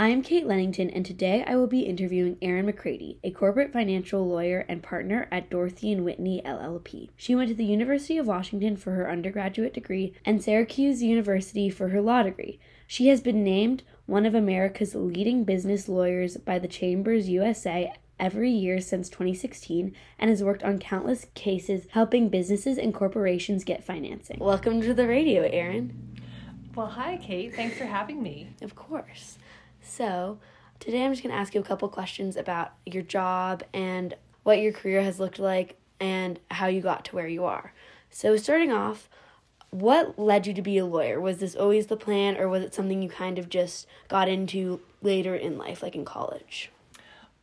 I am Kate Lenington, and today I will be interviewing Erin McCrady, a corporate financial lawyer and partner at Dorsey and Whitney LLP. She went to the University of Washington for her undergraduate degree and Syracuse University for her law degree. She has been named one of America's leading business lawyers by the Chambers USA every year since 2016 and has worked on countless cases helping businesses and corporations get financing. Welcome to the radio, Erin. Well, hi, Kate. Thanks for having me. Of course. So, today I'm just going to ask you a couple questions about your job and what your career has looked like and how you got to where you are. So, starting off, what led you to be a lawyer? Was this always the plan, or was it something you kind of just got into later in life, like in college?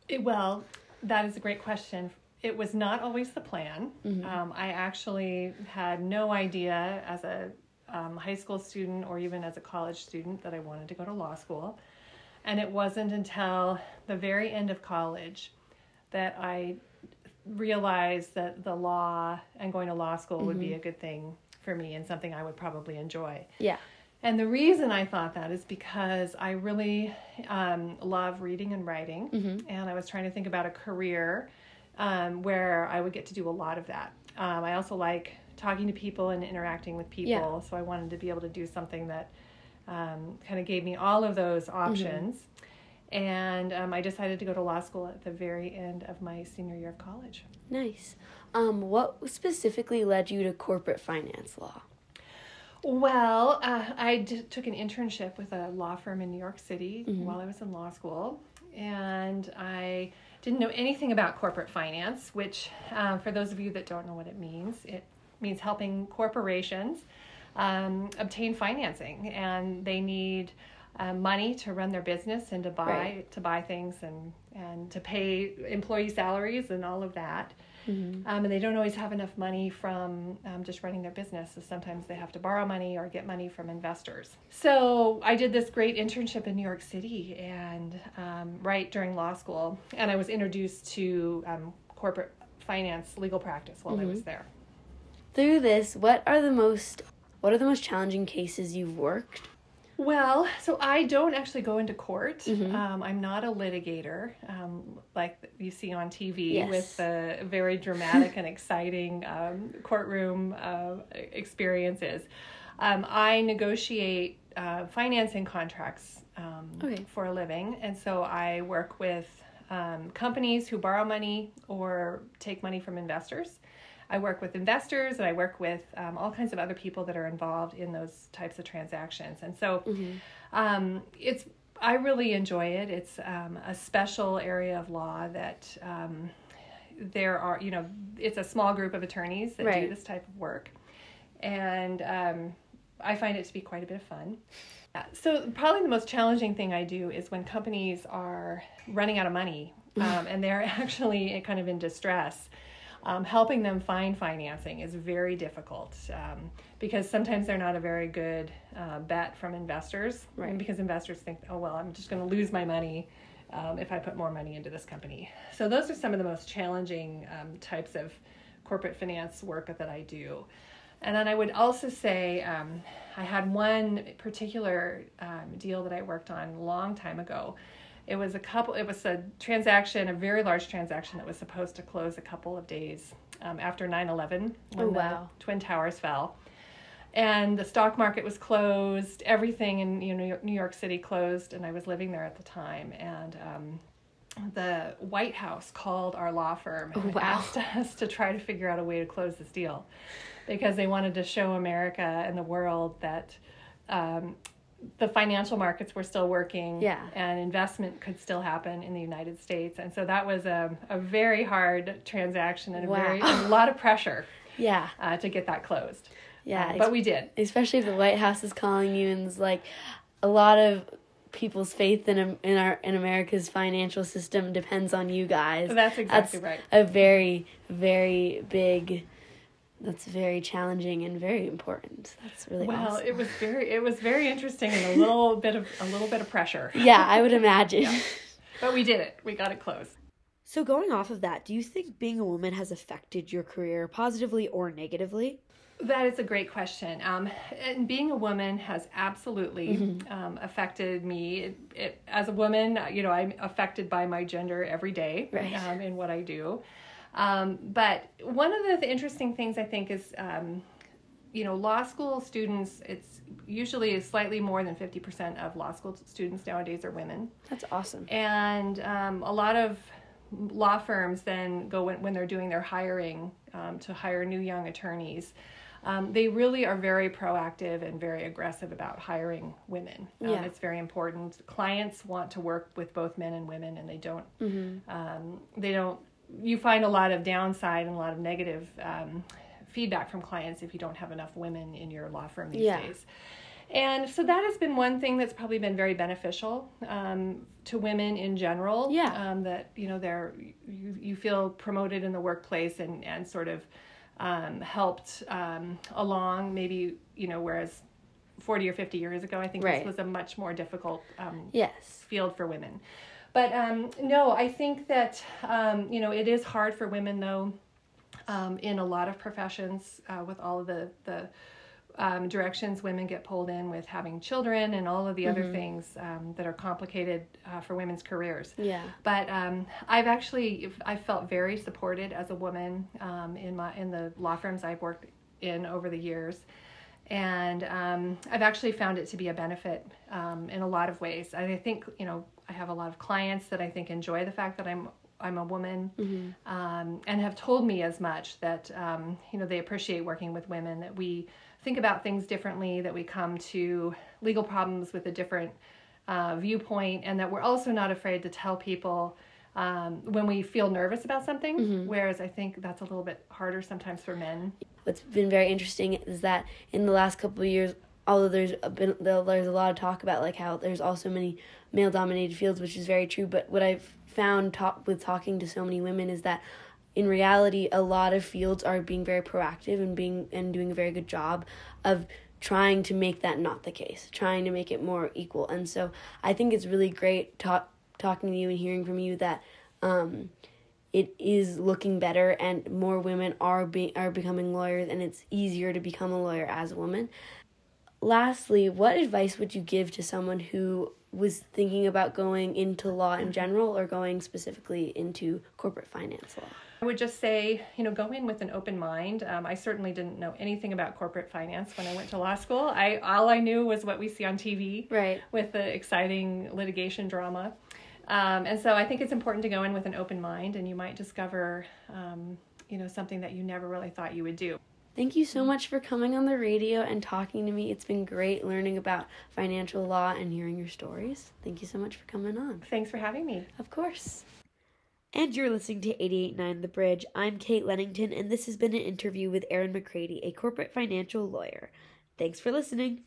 It, well, that is a great question. It was not always the plan. Mm-hmm. Um, I actually had no idea as a um, high school student or even as a college student that I wanted to go to law school. And it wasn't until the very end of college that I realized that the law and going to law school mm-hmm. would be mm-hmm. a good thing for me and something I would probably enjoy. Yeah. And the reason I thought that is because I really um, love reading and writing, mm-hmm. and I was trying to think about a career um, where I would get to do a lot of that. Um, I also like talking to people and interacting with people, yeah. so I wanted to be able to do something that um, kind of gave me all of those options. Mm-hmm. And um, I decided to go to law school at the very end of my senior year of college. Nice. Um, what specifically led you to corporate finance law? Well, uh, I d- took an internship with a law firm in New York City mm-hmm. while I was in law school. And I didn't know anything about corporate finance, which, uh, for those of you that don't know what it means, it means helping corporations um, obtain financing, and they need uh, money to run their business and to buy right. to buy things and and to pay employee salaries and all of that. Mm-hmm. Um, and they don't always have enough money from um, just running their business. So sometimes they have to borrow money or get money from investors. So I did this great internship in New York City and um, right during law school. And I was introduced to um, corporate finance legal practice while mm-hmm. I was there. Through this, what are the most what are the most challenging cases you've worked? Well, so I don't actually go into court. Mm-hmm. Um, I'm not a litigator um, like you see on TV yes. with the very dramatic and exciting um, courtroom uh, experiences. Um, I negotiate uh, financing contracts um, okay. for a living, and so I work with um, companies who borrow money or take money from investors. I work with investors and I work with um, all kinds of other people that are involved in those types of transactions. And so mm-hmm. um, it's I really enjoy it. It's um, a special area of law that um, there are, you know, it's a small group of attorneys that right. do this type of work. And um, I find it to be quite a bit of fun. So, probably the most challenging thing I do is when companies are running out of money um, and they're actually kind of in distress um, helping them find financing is very difficult um, because sometimes they're not a very good uh, bet from investors. Right. Because investors think, oh, well, I'm just going to lose my money um, if I put more money into this company. So, those are some of the most challenging um, types of corporate finance work that I do. And then I would also say um, I had one particular um, deal that I worked on a long time ago it was a couple. It was a transaction, a very large transaction that was supposed to close a couple of days um, after 9/11 when oh, wow. the twin towers fell, and the stock market was closed. Everything in you know New York City closed, and I was living there at the time, and. Um, the White House called our law firm and wow. asked us to try to figure out a way to close this deal because they wanted to show America and the world that um, the financial markets were still working yeah. and investment could still happen in the United States. And so that was a, a very hard transaction and a, wow. very, a lot of pressure yeah. Uh, to get that closed. Yeah. Uh, but we did. Especially if the White House is calling you and it's like a lot of people's faith in in our in America's financial system depends on you guys. That's exactly That's right. A very very big that's very challenging and very important. That's really well. Awesome. It was very it was very interesting and a little bit of a little bit of pressure. Yeah, I would imagine. yeah. But we did it. We got it closed. So going off of that, do you think being a woman has affected your career positively or negatively? That is a great question. Um, and being a woman has absolutely mm-hmm. um, affected me. It, it, as a woman, you know, I'm affected by my gender every day right. um, in what I do. Um, but one of the, the, interesting things I think is, um, you know, law school students, it's usually slightly more than 50% of law school students nowadays are women. That's awesome. And um, a lot of law firms then go when, when they're doing their hiring to hire new young attorneys um, they really are very proactive and very aggressive about hiring women. Um, yeah. It's very important. Clients want to work with both men and women, and they don't. Mm-hmm. Um, they don't. You find a lot of downside and a lot of negative um, feedback from clients if you don't have enough women in your law firm these yeah. days. And so that has been one thing that's probably been very beneficial um, to women in general. Yeah. Um, that you know they're you, you feel promoted in the workplace and and sort of um, helped um, along maybe you know whereas 40 or 50 years ago i think right. this was a much more difficult um, yes field for women but um, no i think that um, you know it is hard for women though um, in a lot of professions uh, with all of the the um, directions women get pulled in with having children and all of the mm-hmm. other things um, that are complicated uh, for women's careers. Yeah. But um, I've actually I felt very supported as a woman um, in my in the law firms I've worked in over the years. And um, I've actually found it to be a benefit um, in a lot of ways. I think you know I have a lot of clients that I think enjoy the fact that I'm I'm a woman, mm-hmm. um, and have told me as much that um, you know they appreciate working with women. That we think about things differently, that we come to legal problems with a different uh, viewpoint, and that we're also not afraid to tell people um, when we feel nervous about something. Mm-hmm. Whereas I think that's a little bit harder sometimes for men. What's been very interesting is that in the last couple of years, although there's a bit, there's a lot of talk about like how there's also many male dominated fields, which is very true. But what I've found talk, with talking to so many women is that in reality a lot of fields are being very proactive and being and doing a very good job of trying to make that not the case trying to make it more equal and so i think it's really great talk, talking to you and hearing from you that um, it is looking better and more women are being are becoming lawyers and it's easier to become a lawyer as a woman lastly what advice would you give to someone who was thinking about going into law in general or going specifically into corporate finance law I would just say, you know, go in with an open mind. Um, I certainly didn't know anything about corporate finance when I went to law school. I all I knew was what we see on TV, right, with the exciting litigation drama. Um, and so I think it's important to go in with an open mind, and you might discover, um, you know, something that you never really thought you would do. Thank you so much for coming on the radio and talking to me. It's been great learning about financial law and hearing your stories. Thank you so much for coming on. Thanks for having me. Of course. And you're listening to 889 The Bridge. I'm Kate Lenington, and this has been an interview with Erin McCrady, a corporate financial lawyer. Thanks for listening.